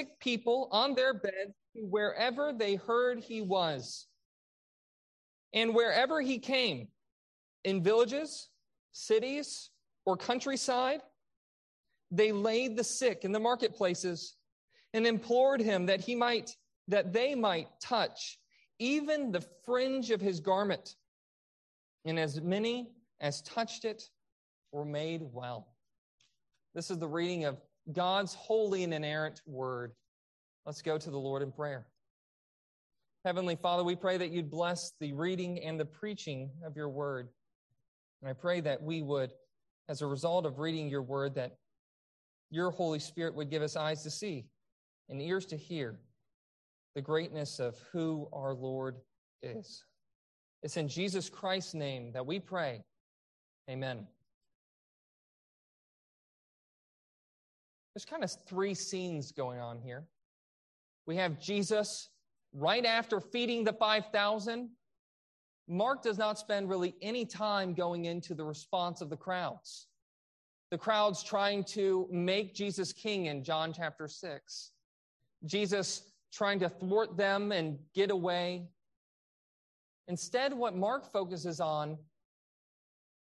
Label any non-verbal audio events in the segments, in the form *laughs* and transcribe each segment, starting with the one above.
sick people on their beds wherever they heard he was. And wherever he came, in villages, cities, or countryside, they laid the sick in the marketplaces and implored him that he might that they might touch even the fringe of his garment and as many as touched it were made well this is the reading of god's holy and inerrant word let's go to the lord in prayer heavenly father we pray that you'd bless the reading and the preaching of your word and i pray that we would as a result of reading your word that your Holy Spirit would give us eyes to see and ears to hear the greatness of who our Lord is. It's in Jesus Christ's name that we pray. Amen. There's kind of three scenes going on here. We have Jesus right after feeding the 5,000. Mark does not spend really any time going into the response of the crowds the crowds trying to make Jesus king in John chapter 6. Jesus trying to thwart them and get away. Instead, what Mark focuses on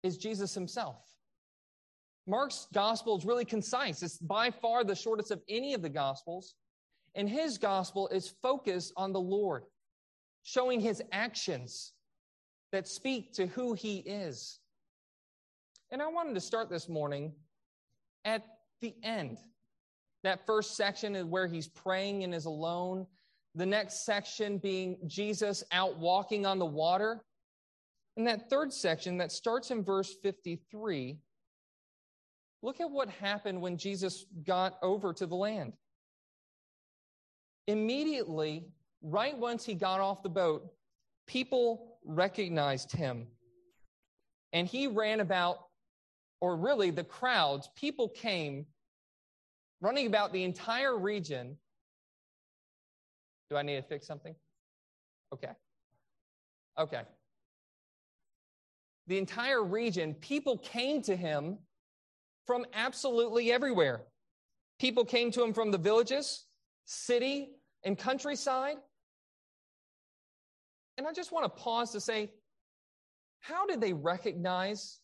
is Jesus himself. Mark's gospel is really concise. It's by far the shortest of any of the gospels. And his gospel is focused on the Lord, showing his actions that speak to who he is. And I wanted to start this morning at the end. That first section is where he's praying and is alone. The next section being Jesus out walking on the water. And that third section that starts in verse 53, look at what happened when Jesus got over to the land. Immediately, right once he got off the boat, people recognized him. And he ran about or really the crowds, people came running about the entire region. Do I need to fix something? Okay. Okay. The entire region, people came to him from absolutely everywhere. People came to him from the villages, city, and countryside. And I just want to pause to say, how did they recognize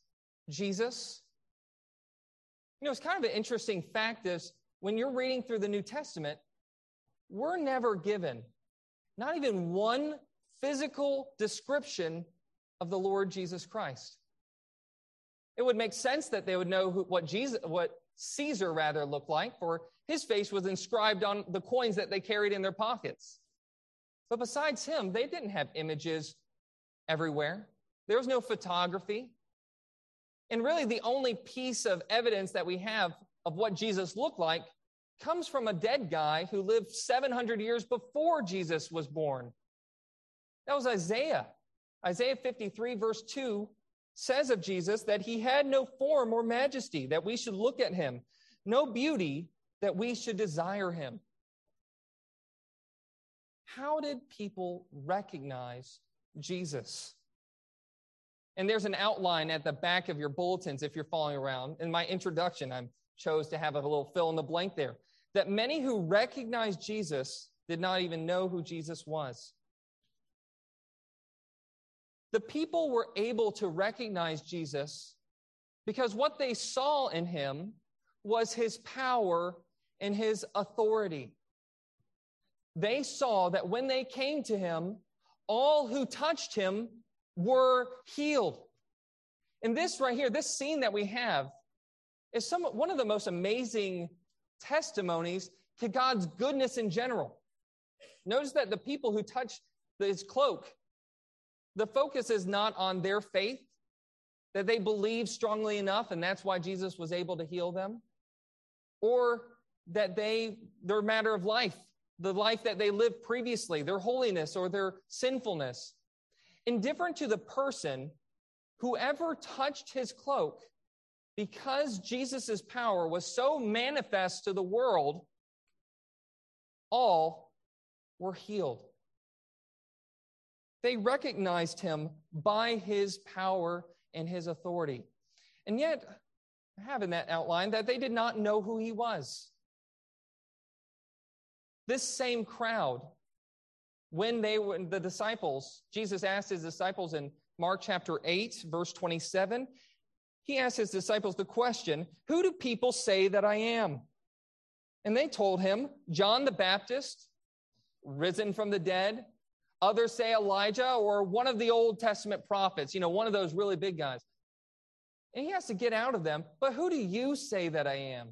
Jesus. You know, it's kind of an interesting fact is when you're reading through the New Testament, we're never given not even one physical description of the Lord Jesus Christ. It would make sense that they would know who, what Jesus, what Caesar rather looked like, for his face was inscribed on the coins that they carried in their pockets. But besides him, they didn't have images everywhere. There was no photography. And really, the only piece of evidence that we have of what Jesus looked like comes from a dead guy who lived 700 years before Jesus was born. That was Isaiah. Isaiah 53, verse 2 says of Jesus that he had no form or majesty, that we should look at him, no beauty, that we should desire him. How did people recognize Jesus? And there's an outline at the back of your bulletins if you're following around. In my introduction, I chose to have a little fill in the blank there. That many who recognized Jesus did not even know who Jesus was. The people were able to recognize Jesus because what they saw in him was his power and his authority. They saw that when they came to him, all who touched him were healed. And this right here, this scene that we have, is some, one of the most amazing testimonies to God's goodness in general. Notice that the people who touched his cloak, the focus is not on their faith, that they believe strongly enough, and that's why Jesus was able to heal them, or that they, their matter of life, the life that they lived previously, their holiness or their sinfulness. Indifferent to the person, whoever touched his cloak, because Jesus' power was so manifest to the world, all were healed. They recognized him by his power and his authority. And yet, having that outline, that they did not know who he was. This same crowd, when they were the disciples, Jesus asked his disciples in Mark chapter 8, verse 27, he asked his disciples the question, Who do people say that I am? And they told him, John the Baptist, risen from the dead. Others say Elijah or one of the Old Testament prophets, you know, one of those really big guys. And he has to get out of them, but who do you say that I am?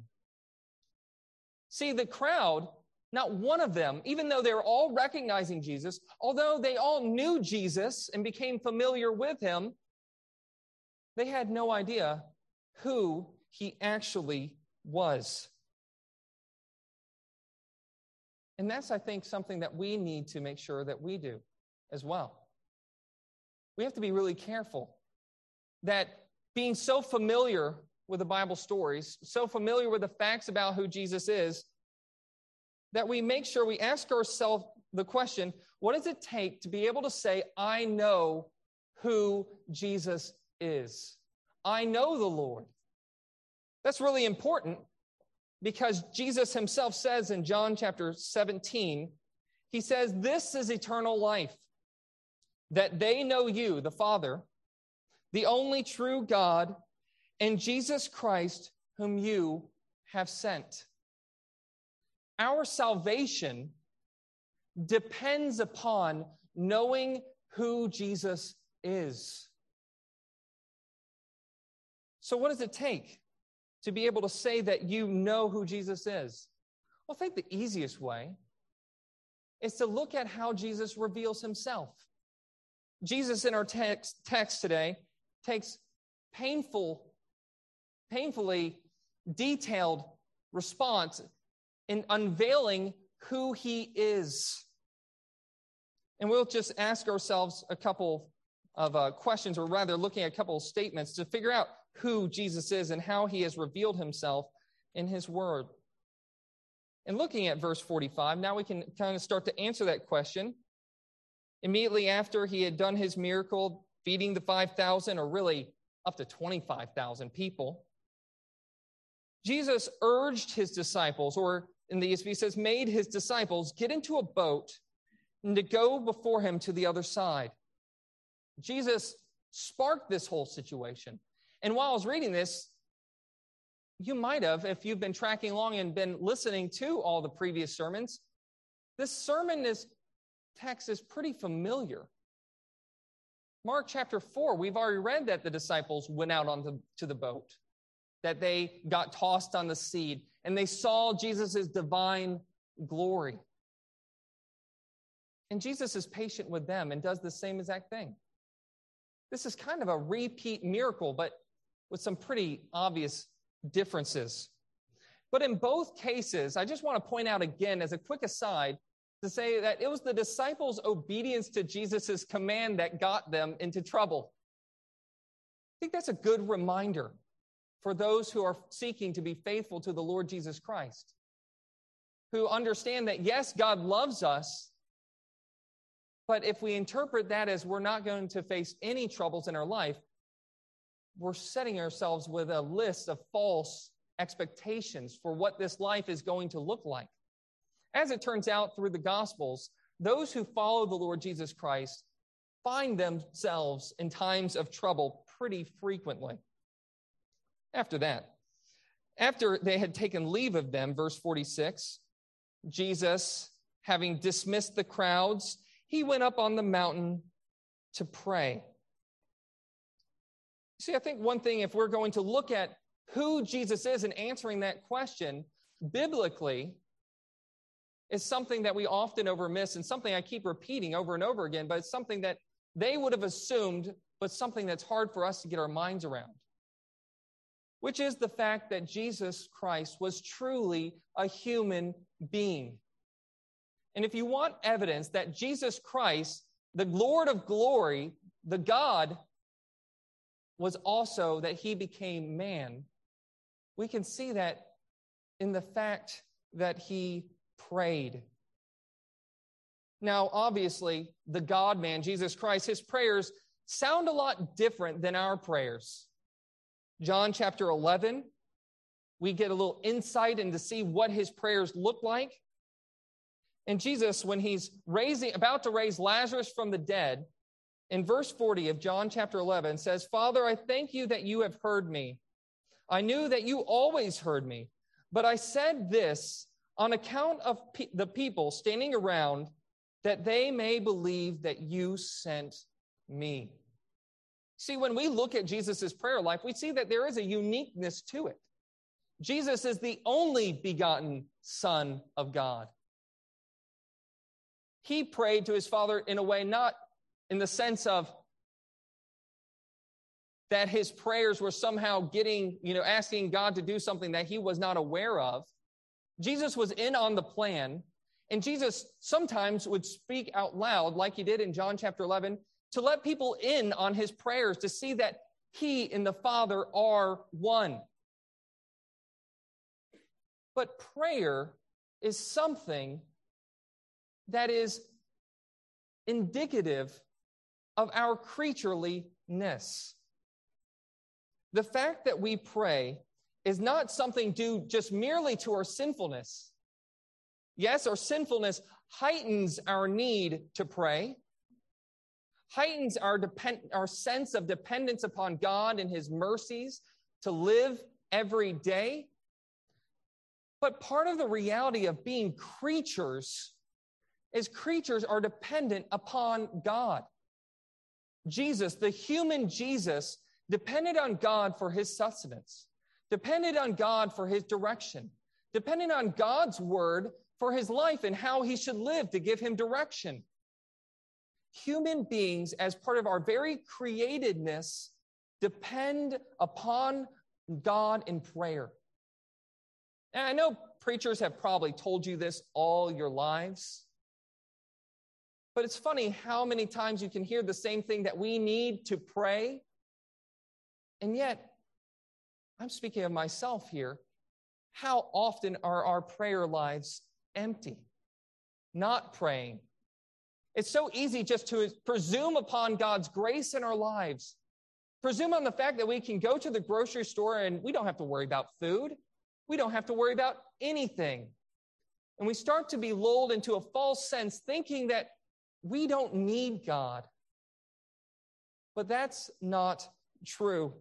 See, the crowd, not one of them, even though they were all recognizing Jesus, although they all knew Jesus and became familiar with him, they had no idea who he actually was. And that's, I think, something that we need to make sure that we do as well. We have to be really careful that being so familiar with the Bible stories, so familiar with the facts about who Jesus is, that we make sure we ask ourselves the question what does it take to be able to say, I know who Jesus is? I know the Lord. That's really important because Jesus himself says in John chapter 17, he says, This is eternal life, that they know you, the Father, the only true God, and Jesus Christ, whom you have sent. Our salvation depends upon knowing who Jesus is. So, what does it take to be able to say that you know who Jesus is? Well, I think the easiest way is to look at how Jesus reveals himself. Jesus in our text, text today takes painful, painfully detailed response in unveiling who he is. And we'll just ask ourselves a couple of uh, questions, or rather, looking at a couple of statements to figure out who Jesus is and how he has revealed himself in his word. And looking at verse 45, now we can kind of start to answer that question. Immediately after he had done his miracle, feeding the 5,000, or really up to 25,000 people, Jesus urged his disciples, or in the ESV says, made his disciples get into a boat and to go before him to the other side. Jesus sparked this whole situation. And while I was reading this, you might have, if you've been tracking along and been listening to all the previous sermons, this sermon, this text is pretty familiar. Mark chapter 4, we've already read that the disciples went out onto to the boat, that they got tossed on the sea, and they saw Jesus' divine glory. And Jesus is patient with them and does the same exact thing. This is kind of a repeat miracle, but with some pretty obvious differences. But in both cases, I just want to point out again, as a quick aside, to say that it was the disciples' obedience to Jesus' command that got them into trouble. I think that's a good reminder for those who are seeking to be faithful to the Lord Jesus Christ, who understand that, yes, God loves us, but if we interpret that as we're not going to face any troubles in our life, we're setting ourselves with a list of false expectations for what this life is going to look like. As it turns out through the Gospels, those who follow the Lord Jesus Christ find themselves in times of trouble pretty frequently. After that, after they had taken leave of them, verse 46, Jesus, having dismissed the crowds, he went up on the mountain to pray. See, I think one thing, if we're going to look at who Jesus is and answering that question biblically, is something that we often overmiss and something I keep repeating over and over again, but it's something that they would have assumed, but something that's hard for us to get our minds around, which is the fact that Jesus Christ was truly a human being. And if you want evidence that Jesus Christ, the Lord of glory, the God was also that he became man. We can see that in the fact that he prayed. Now, obviously, the God man, Jesus Christ, his prayers sound a lot different than our prayers. John chapter 11, we get a little insight into see what his prayers look like. And Jesus, when he's raising, about to raise Lazarus from the dead, in verse 40 of John chapter 11 says, Father, I thank you that you have heard me. I knew that you always heard me, but I said this on account of pe- the people standing around that they may believe that you sent me. See, when we look at Jesus' prayer life, we see that there is a uniqueness to it. Jesus is the only begotten Son of God. He prayed to his Father in a way not in the sense of that his prayers were somehow getting, you know, asking God to do something that he was not aware of. Jesus was in on the plan, and Jesus sometimes would speak out loud, like he did in John chapter 11, to let people in on his prayers to see that he and the Father are one. But prayer is something that is indicative of our creatureliness. The fact that we pray is not something due just merely to our sinfulness. Yes, our sinfulness heightens our need to pray, heightens our, depend- our sense of dependence upon God and His mercies to live every day. But part of the reality of being creatures is creatures are dependent upon God. Jesus, the human Jesus, depended on God for his sustenance, depended on God for his direction, depended on God's word for his life and how he should live to give him direction. Human beings, as part of our very createdness, depend upon God in prayer. And I know preachers have probably told you this all your lives. But it's funny how many times you can hear the same thing that we need to pray. And yet, I'm speaking of myself here. How often are our prayer lives empty? Not praying. It's so easy just to presume upon God's grace in our lives. Presume on the fact that we can go to the grocery store and we don't have to worry about food. We don't have to worry about anything. And we start to be lulled into a false sense, thinking that we don't need God. But that's not true.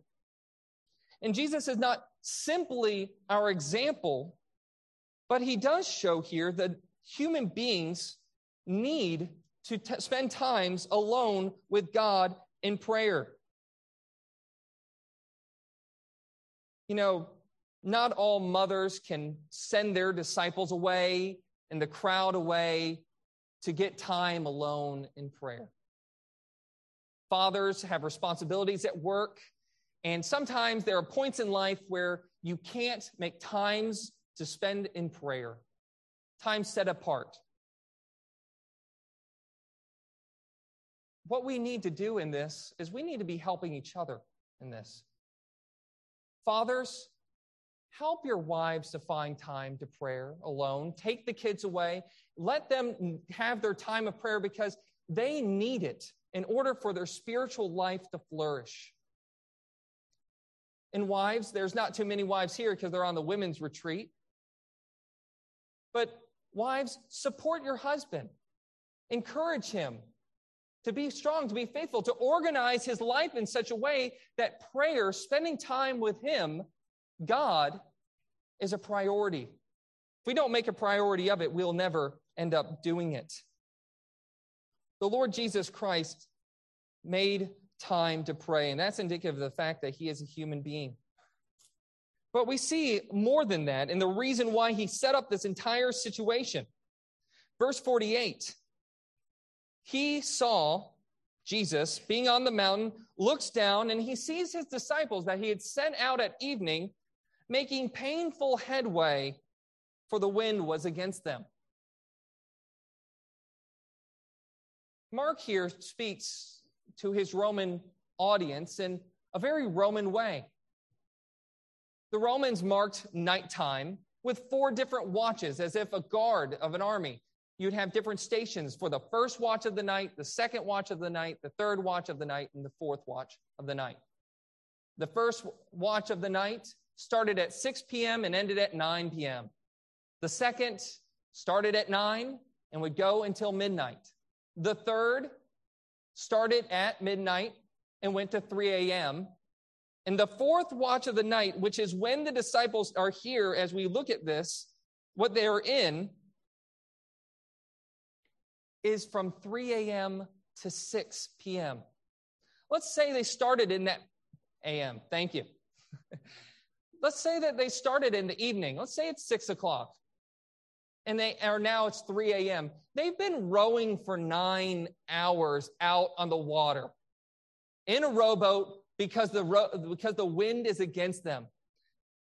And Jesus is not simply our example, but he does show here that human beings need to t- spend times alone with God in prayer. You know, not all mothers can send their disciples away and the crowd away to get time alone in prayer. Fathers have responsibilities at work, and sometimes there are points in life where you can't make times to spend in prayer, time set apart. What we need to do in this is we need to be helping each other in this. Fathers, help your wives to find time to prayer alone. Take the kids away. Let them have their time of prayer because they need it in order for their spiritual life to flourish. And wives, there's not too many wives here because they're on the women's retreat. But wives, support your husband. Encourage him to be strong, to be faithful, to organize his life in such a way that prayer, spending time with him, God is a priority. If we don't make a priority of it, we'll never end up doing it. The Lord Jesus Christ made time to pray, and that's indicative of the fact that he is a human being. But we see more than that, and the reason why he set up this entire situation. Verse 48 He saw Jesus being on the mountain, looks down, and he sees his disciples that he had sent out at evening making painful headway, for the wind was against them. Mark here speaks to his Roman audience in a very Roman way. The Romans marked nighttime with four different watches, as if a guard of an army. You'd have different stations for the first watch of the night, the second watch of the night, the third watch of the night, and the fourth watch of the night. The first watch of the night started at 6 p.m. and ended at 9 p.m. The second started at 9 and would go until midnight. The third started at midnight and went to 3 a.m. And the fourth watch of the night, which is when the disciples are here as we look at this, what they are in, is from 3 a.m. to 6 p.m. Let's say they started in that a.m. Thank you. *laughs* Let's say that they started in the evening. Let's say it's 6 o'clock. And they are now it's 3 a.m. They've been rowing for nine hours out on the water in a rowboat because the, ro- because the wind is against them.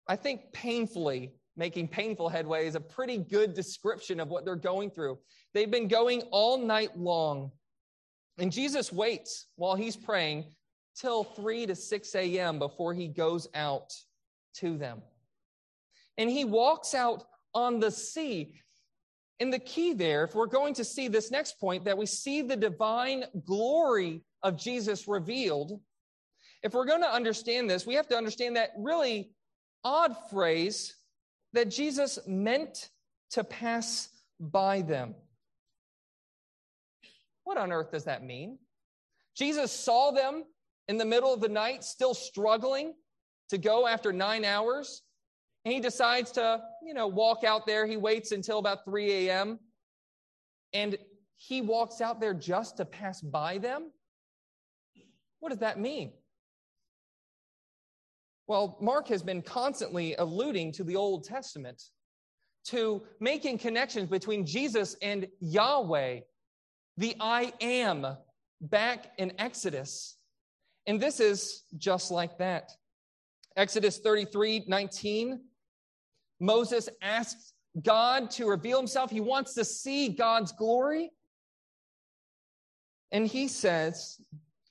I think painfully making painful headway is a pretty good description of what they're going through. They've been going all night long. And Jesus waits while he's praying till 3 to 6 a.m. before he goes out to them. And he walks out on the sea. And the key there, if we're going to see this next point, that we see the divine glory of Jesus revealed. If we're going to understand this, we have to understand that really odd phrase that Jesus meant to pass by them. What on earth does that mean? Jesus saw them in the middle of the night, still struggling to go after nine hours. And he decides to, you know, walk out there. He waits until about 3 a.m. And he walks out there just to pass by them. What does that mean? Well, Mark has been constantly alluding to the Old Testament, to making connections between Jesus and Yahweh, the I am, back in Exodus. And this is just like that. Exodus 33 19, Moses asks God to reveal himself. He wants to see God's glory. And he says,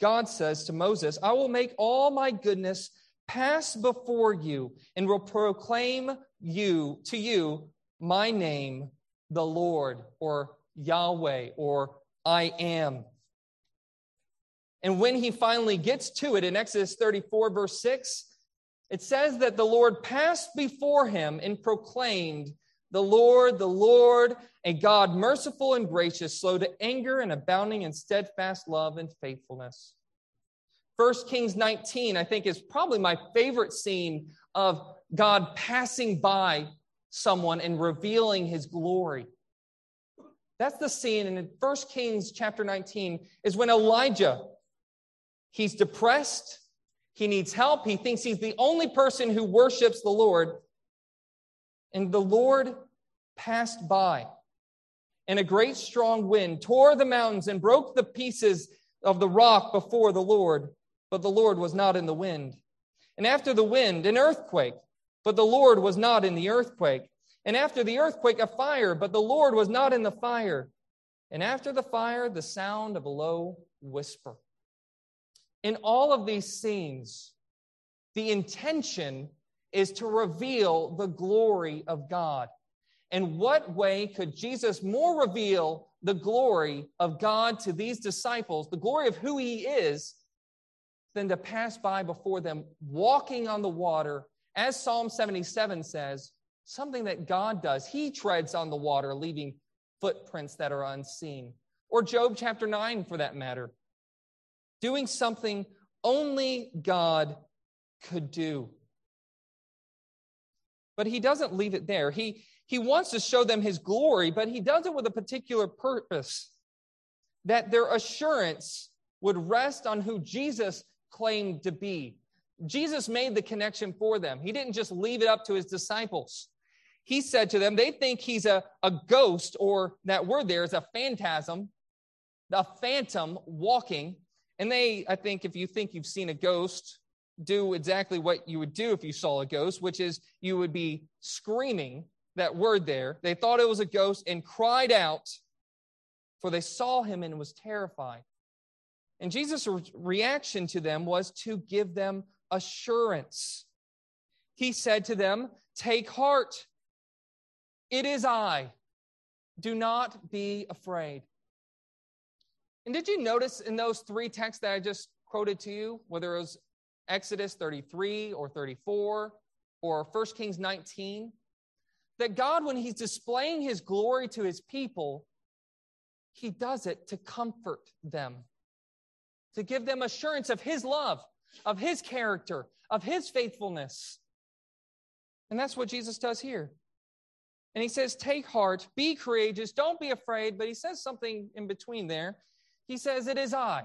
God says to Moses, I will make all my goodness pass before you and will proclaim you to you my name, the Lord, or Yahweh, or I am. And when he finally gets to it in Exodus 34, verse 6, it says that the Lord passed before him and proclaimed, The Lord, the Lord, a God merciful and gracious, slow to anger and abounding in steadfast love and faithfulness. 1 Kings 19, I think, is probably my favorite scene of God passing by someone and revealing his glory. That's the scene in 1 Kings chapter 19 is when Elijah he's depressed, he needs help, he thinks he's the only person who worships the Lord. And the Lord passed by, and a great strong wind tore the mountains and broke the pieces of the rock before the Lord but the Lord was not in the wind. And after the wind, an earthquake, but the Lord was not in the earthquake. And after the earthquake, a fire, but the Lord was not in the fire. And after the fire, the sound of a low whisper. In all of these scenes, the intention is to reveal the glory of God. And what way could Jesus more reveal the glory of God to these disciples, the glory of who he is, than to pass by before them, walking on the water, as Psalm 77 says, something that God does. He treads on the water, leaving footprints that are unseen. Or Job chapter 9, for that matter, doing something only God could do. But he doesn't leave it there. He, he wants to show them his glory, but he does it with a particular purpose that their assurance would rest on who Jesus claimed to be. Jesus made the connection for them. He didn't just leave it up to his disciples. He said to them, they think he's a, a ghost, or that word there is a phantasm, a phantom walking. And they, I think, if you think you've seen a ghost, do exactly what you would do if you saw a ghost, which is you would be screaming that word there. They thought it was a ghost and cried out, for they saw him and was terrified. And Jesus' reaction to them was to give them assurance. He said to them, Take heart, it is I. Do not be afraid. And did you notice in those three texts that I just quoted to you, whether it was Exodus 33 or 34 or 1 Kings 19, that God, when He's displaying His glory to His people, he does it to comfort them, to give them assurance of his love, of his character, of his faithfulness. And that's what Jesus does here. And he says, Take heart, be courageous, don't be afraid. But he says something in between there. He says, It is I.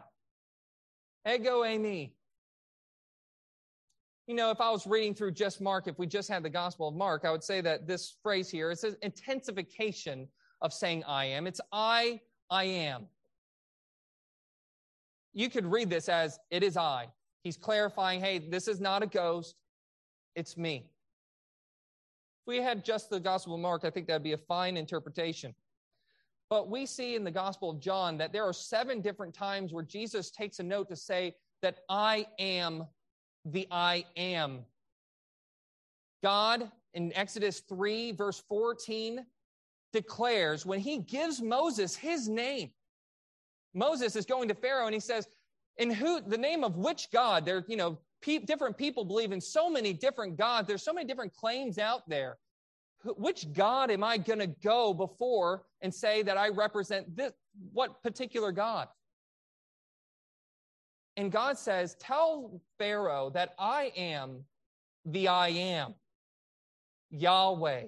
Ego eimi. You know, if I was reading through just Mark, if we just had the Gospel of Mark, I would say that this phrase here is an intensification of saying I am. It's I, I am. You could read this as it is I. He's clarifying, hey, this is not a ghost, it's me. If we had just the Gospel of Mark, I think that'd be a fine interpretation. But we see in the Gospel of John that there are seven different times where Jesus takes a note to say that I am the I am. God in Exodus 3, verse 14, declares when he gives Moses his name, Moses is going to Pharaoh and he says, In who the name of which God? There, you know, pe- different people believe in so many different gods. There's so many different claims out there. Which God am I going to go before and say that I represent this? What particular God? And God says, Tell Pharaoh that I am the I am, Yahweh.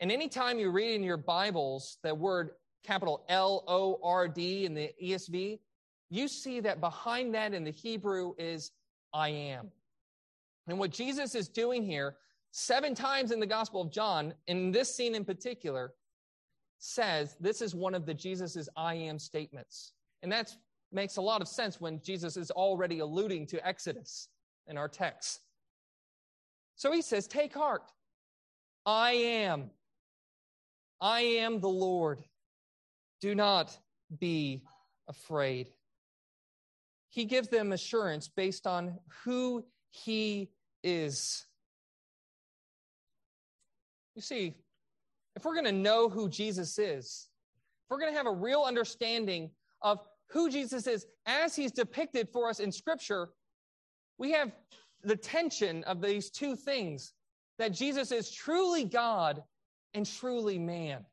And anytime you read in your Bibles the word capital L O R D in the ESV, you see that behind that in the Hebrew is I am. And what Jesus is doing here, seven times in the Gospel of John, in this scene in particular, says this is one of the Jesus's I am statements. And that makes a lot of sense when Jesus is already alluding to Exodus in our text. So he says, Take heart. I am. I am the Lord. Do not be afraid. He gives them assurance based on who he is. You see, if we're going to know who Jesus is, if we're going to have a real understanding of who Jesus is as he's depicted for us in Scripture, we have the tension of these two things that Jesus is truly God and truly man.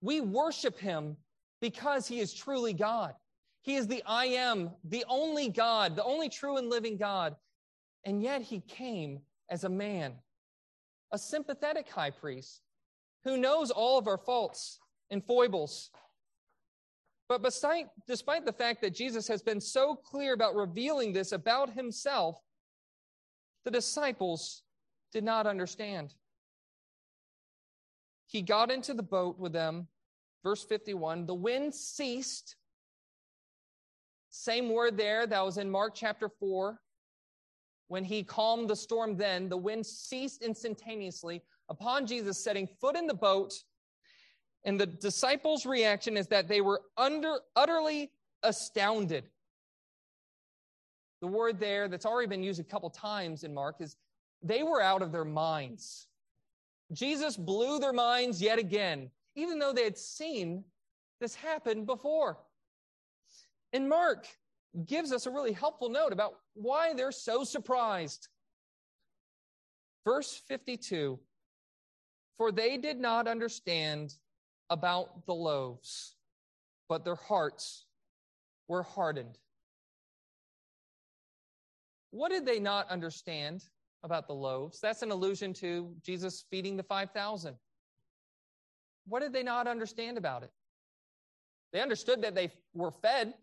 We worship him because he is truly God. He is the I am, the only God, the only true and living God. And yet he came as a man, a sympathetic high priest who knows all of our faults and foibles, but despite, despite the fact that Jesus has been so clear about revealing this about himself, the disciples did not understand. He got into the boat with them. Verse 51 the wind ceased. Same word there that was in Mark chapter 4. When he calmed the storm, then the wind ceased instantaneously upon Jesus setting foot in the boat and the disciples' reaction is that they were under, utterly astounded. The word there that's already been used a couple times in Mark is they were out of their minds. Jesus blew their minds yet again, even though they had seen this happen before. In Mark gives us a really helpful note about why they're so surprised. Verse 52 For they did not understand about the loaves, but their hearts were hardened. What did they not understand about the loaves? That's an allusion to Jesus feeding the 5,000. What did they not understand about it? They understood that they were fed,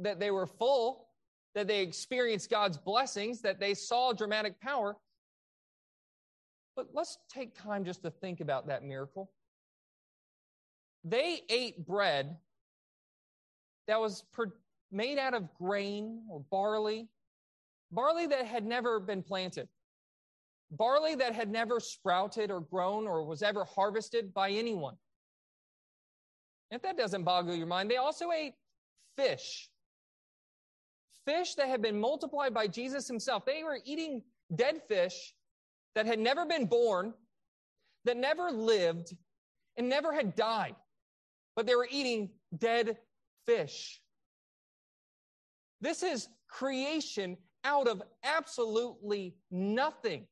that they were full, that they experienced God's blessings, that they saw dramatic power. But let's take time just to think about that miracle. They ate bread that was per- made out of grain or barley, barley that had never been planted, barley that had never sprouted or grown or was ever harvested by anyone. If that doesn't boggle your mind, they also ate fish. Fish that had been multiplied by Jesus himself. They were eating dead fish that had never been born, that never lived, and never had died but they were eating dead fish. This is creation out of absolutely nothing.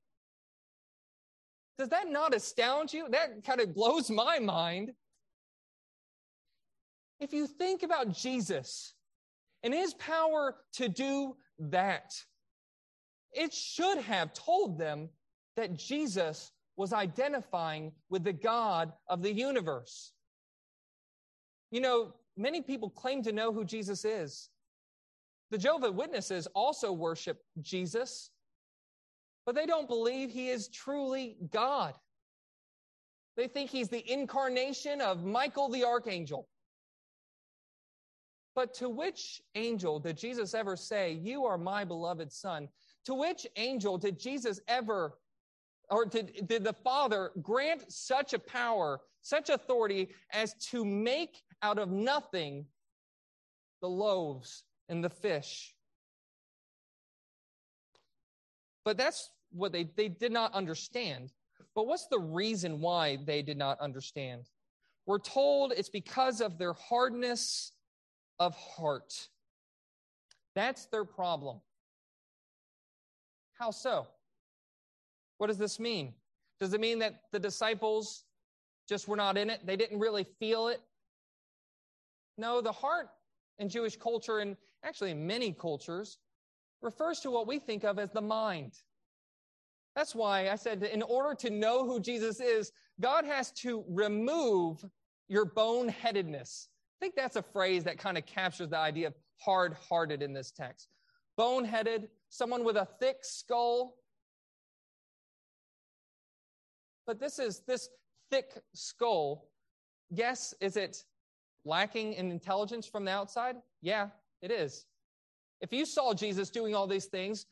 Does that not astound you? That kind of blows my mind. If you think about Jesus and his power to do that, it should have told them that Jesus was identifying with the God of the universe. You know, many people claim to know who Jesus is. The Jehovah Witnesses also worship Jesus, but they don't believe he is truly God. They think he's the incarnation of Michael the archangel. But to which angel did Jesus ever say, You are my beloved son? To which angel did Jesus ever, or did, did the Father grant such a power, such authority as to make out of nothing the loaves and the fish? But that's what they, they did not understand. But what's the reason why they did not understand? We're told it's because of their hardness of heart. That's their problem. How so? What does this mean? Does it mean that the disciples just were not in it? They didn't really feel it? No, the heart in Jewish culture, and actually in many cultures, refers to what we think of as the mind. That's why I said in order to know who Jesus is, God has to remove your boneheadedness. I think that's a phrase that kind of captures the idea of hard hearted in this text. Boneheaded, someone with a thick skull. But this is this thick skull. Yes, is it lacking in intelligence from the outside? Yeah, it is. If you saw Jesus doing all these things,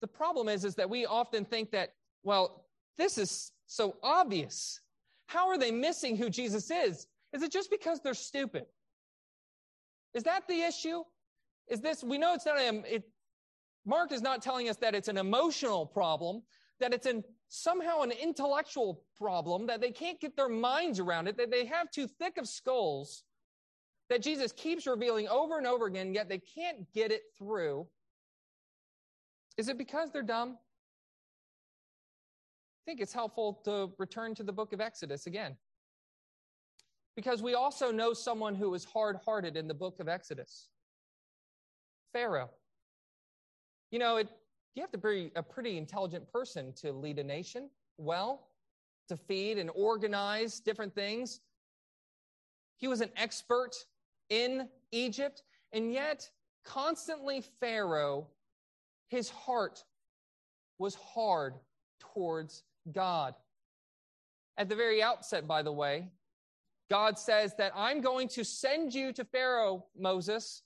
the problem is, is that we often think that, well, this is so obvious. How are they missing who Jesus is? Is it just because they're stupid? Is that the issue? Is this, we know it's not, a, it, Mark is not telling us that it's an emotional problem, that it's an, somehow an intellectual problem, that they can't get their minds around it, that they have too thick of skulls, that Jesus keeps revealing over and over again, yet they can't get it through. Is it because they're dumb? I think it's helpful to return to the book of Exodus again. Because we also know someone who was hard hearted in the book of Exodus Pharaoh. You know, it, you have to be a pretty intelligent person to lead a nation well, to feed and organize different things. He was an expert in Egypt, and yet constantly Pharaoh his heart was hard towards God. At the very outset, by the way, God says that I'm going to send you to Pharaoh, Moses,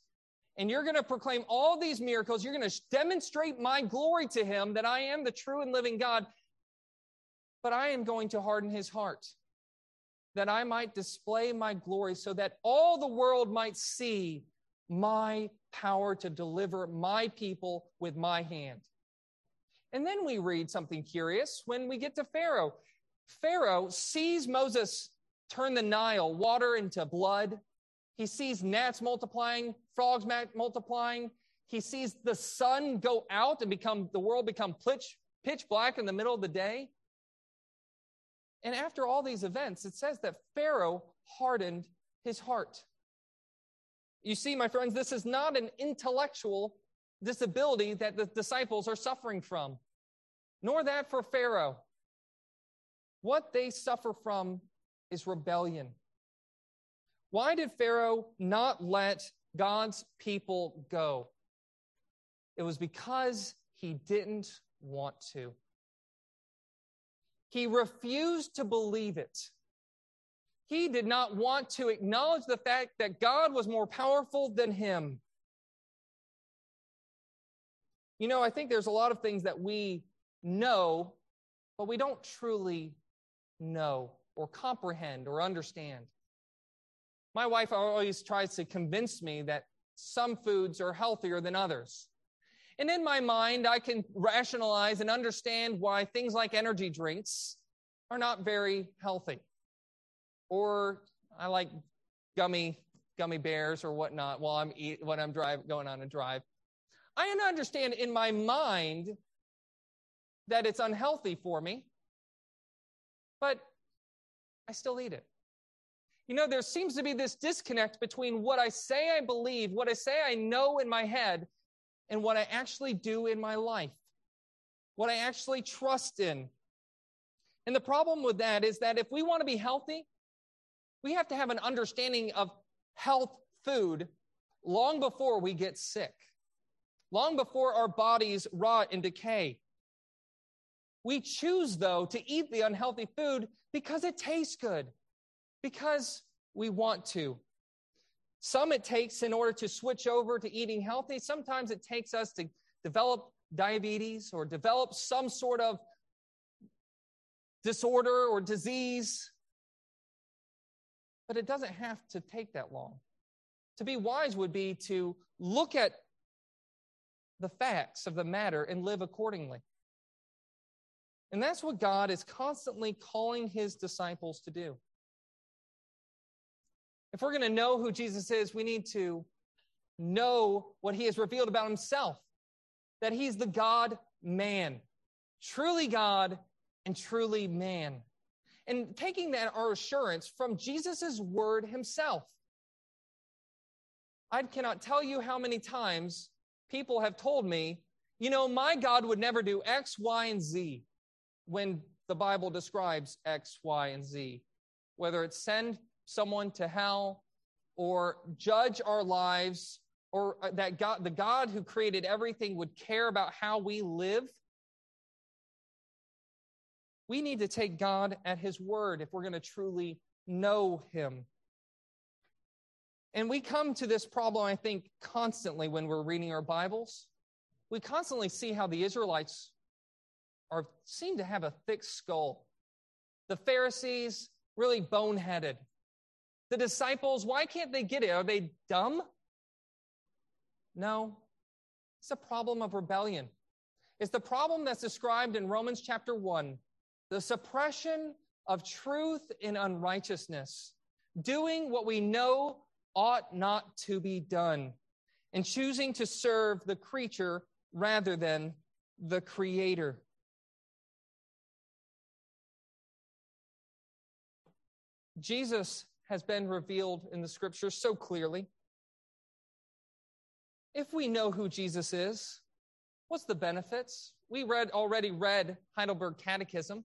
and you're going to proclaim all these miracles. You're going to demonstrate my glory to him that I am the true and living God. But I am going to harden his heart that I might display my glory so that all the world might see my power to deliver my people with my hand. And then we read something curious when we get to Pharaoh. Pharaoh sees Moses turn the Nile water into blood. He sees gnats multiplying, frogs multiplying. He sees the sun go out and become the world become pitch, pitch black in the middle of the day. And after all these events, it says that Pharaoh hardened his heart. You see, my friends, this is not an intellectual disability that the disciples are suffering from, nor that for Pharaoh. What they suffer from is rebellion. Why did Pharaoh not let God's people go? It was because he didn't want to. He refused to believe it. He did not want to acknowledge the fact that God was more powerful than him. You know, I think there's a lot of things that we know, but we don't truly know or comprehend or understand. My wife always tries to convince me that some foods are healthier than others. And in my mind, I can rationalize and understand why things like energy drinks are not very healthy or I like gummy gummy bears or whatnot while I'm eat, when I'm drive going on a drive. I understand in my mind that it's unhealthy for me, but I still eat it. You know, there seems to be this disconnect between what I say I believe, what I say I know in my head, and what I actually do in my life, what I actually trust in. And the problem with that is that if we want to be healthy, we have to have an understanding of health food long before we get sick, long before our bodies rot and decay. We choose, though, to eat the unhealthy food because it tastes good, because we want to. Some it takes in order to switch over to eating healthy. Sometimes it takes us to develop diabetes or develop some sort of disorder or disease. But it doesn't have to take that long. To be wise would be to look at the facts of the matter and live accordingly. And that's what God is constantly calling his disciples to do. If we're going to know who Jesus is, we need to know what he has revealed about himself that he's the God man, truly God and truly man. And taking that our assurance from Jesus' word himself. I cannot tell you how many times people have told me, you know, my God would never do X, Y, and Z when the Bible describes X, Y, and Z, whether it's send someone to hell or judge our lives or uh, that God, the God who created everything would care about how we live. We need to take God at his word if we're going to truly know him. And we come to this problem, I think, constantly when we're reading our Bibles. We constantly see how the Israelites are seem to have a thick skull. The Pharisees really boneheaded. The disciples, why can't they get it? Are they dumb? No. It's a problem of rebellion. It's the problem that's described in Romans chapter 1 the suppression of truth in unrighteousness, doing what we know ought not to be done, and choosing to serve the creature rather than the creator. Jesus has been revealed in the scriptures so clearly. If we know who Jesus is, what's the benefits? We read already read Heidelberg Catechism.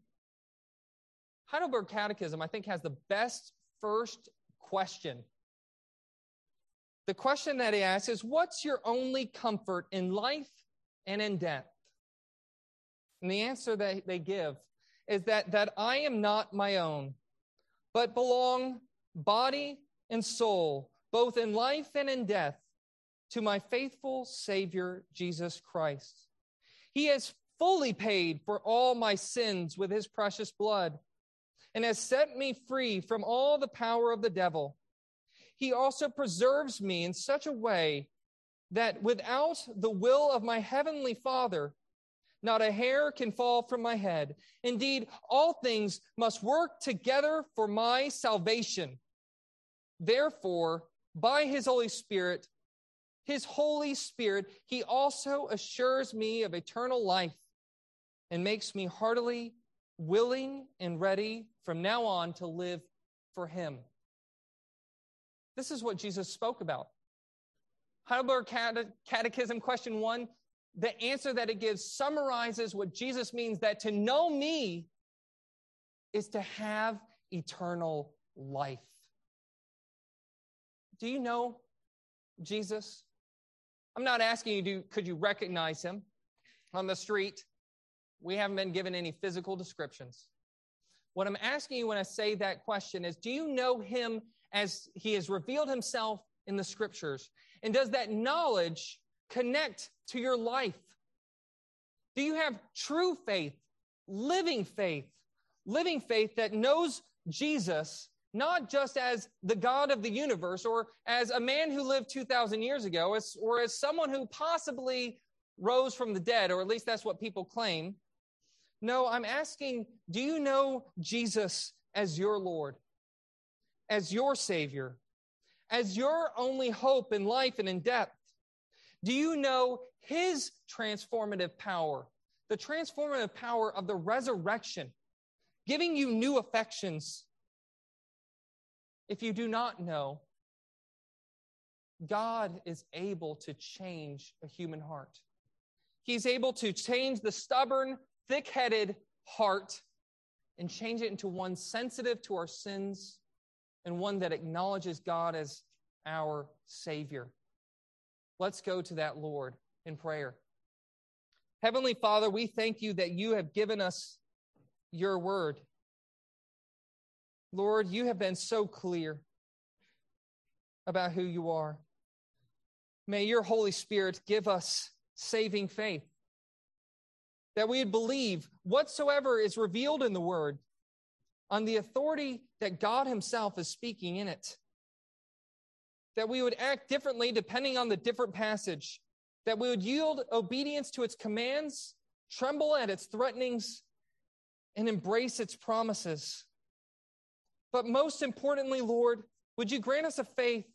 Heidelberg Catechism, I think, has the best first question. The question that he asks is, What's your only comfort in life and in death? And the answer that they give is that, that I am not my own, but belong body and soul, both in life and in death, to my faithful Savior, Jesus Christ. He has fully paid for all my sins with his precious blood and has set me free from all the power of the devil. He also preserves me in such a way that without the will of my heavenly Father, not a hair can fall from my head. Indeed, all things must work together for my salvation. Therefore, by his Holy Spirit, his Holy Spirit, he also assures me of eternal life and makes me heartily willing and ready from now on to live for him. This is what Jesus spoke about. Heidelberg Catechism, question one the answer that it gives summarizes what Jesus means that to know me is to have eternal life. Do you know Jesus? I'm not asking you, do, could you recognize him on the street? We haven't been given any physical descriptions. What I'm asking you when I say that question is do you know him as he has revealed himself in the scriptures? And does that knowledge connect to your life? Do you have true faith, living faith, living faith that knows Jesus not just as the God of the universe or as a man who lived 2,000 years ago as, or as someone who possibly rose from the dead, or at least that's what people claim? No, I'm asking, do you know Jesus as your Lord, as your Savior, as your only hope in life and in death? Do you know his transformative power, the transformative power of the resurrection, giving you new affections, if you do not know, God is able to change a human heart. He's able to change the stubborn, thick headed heart and change it into one sensitive to our sins and one that acknowledges God as our Savior. Let's go to that Lord in prayer. Heavenly Father, we thank you that you have given us your word. Lord, you have been so clear about who you are. May your Holy Spirit give us saving faith, that we would believe whatsoever is revealed in the word on the authority that God Himself is speaking in it, that we would act differently depending on the different passage, that we would yield obedience to its commands, tremble at its threatenings, and embrace its promises. But most importantly, Lord, would you grant us a faith,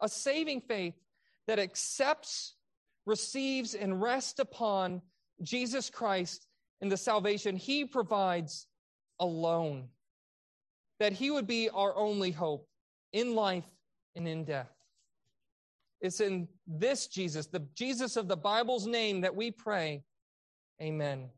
a saving faith that accepts, receives, and rests upon Jesus Christ and the salvation he provides alone. That he would be our only hope in life and in death. It's in this Jesus, the Jesus of the Bible's name, that we pray. Amen.